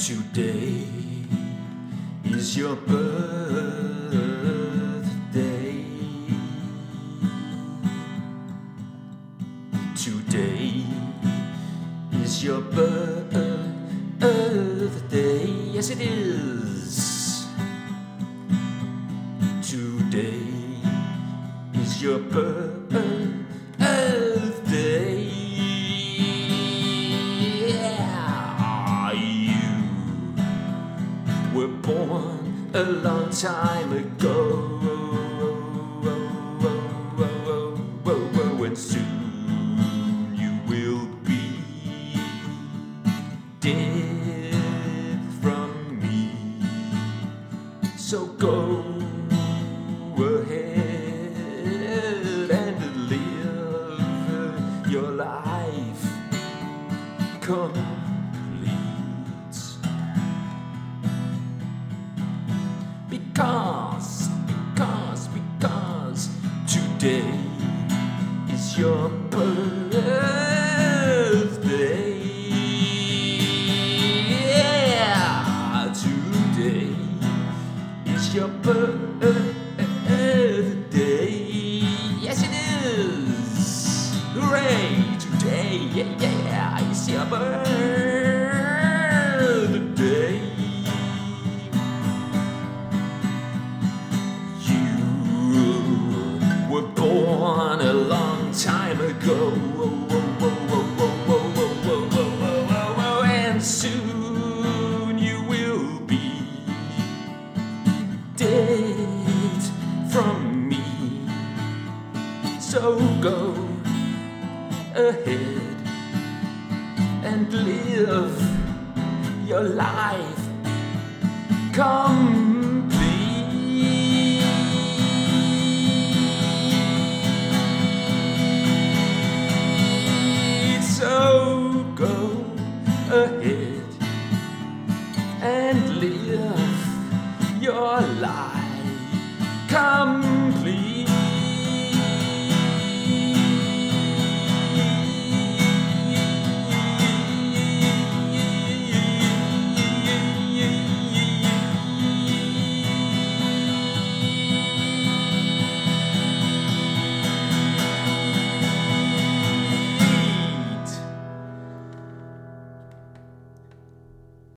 Today is your birthday. Today is your birthday. Yes, it is. Today is your birthday. Were born a long time ago. And soon you will be dead from me. So go ahead and live your life complete. Today is your birthday. Yeah, today is your birthday. Yes, it is. Hooray! Today, yeah, yeah, it's your birthday. From me. So go ahead and live your life complete.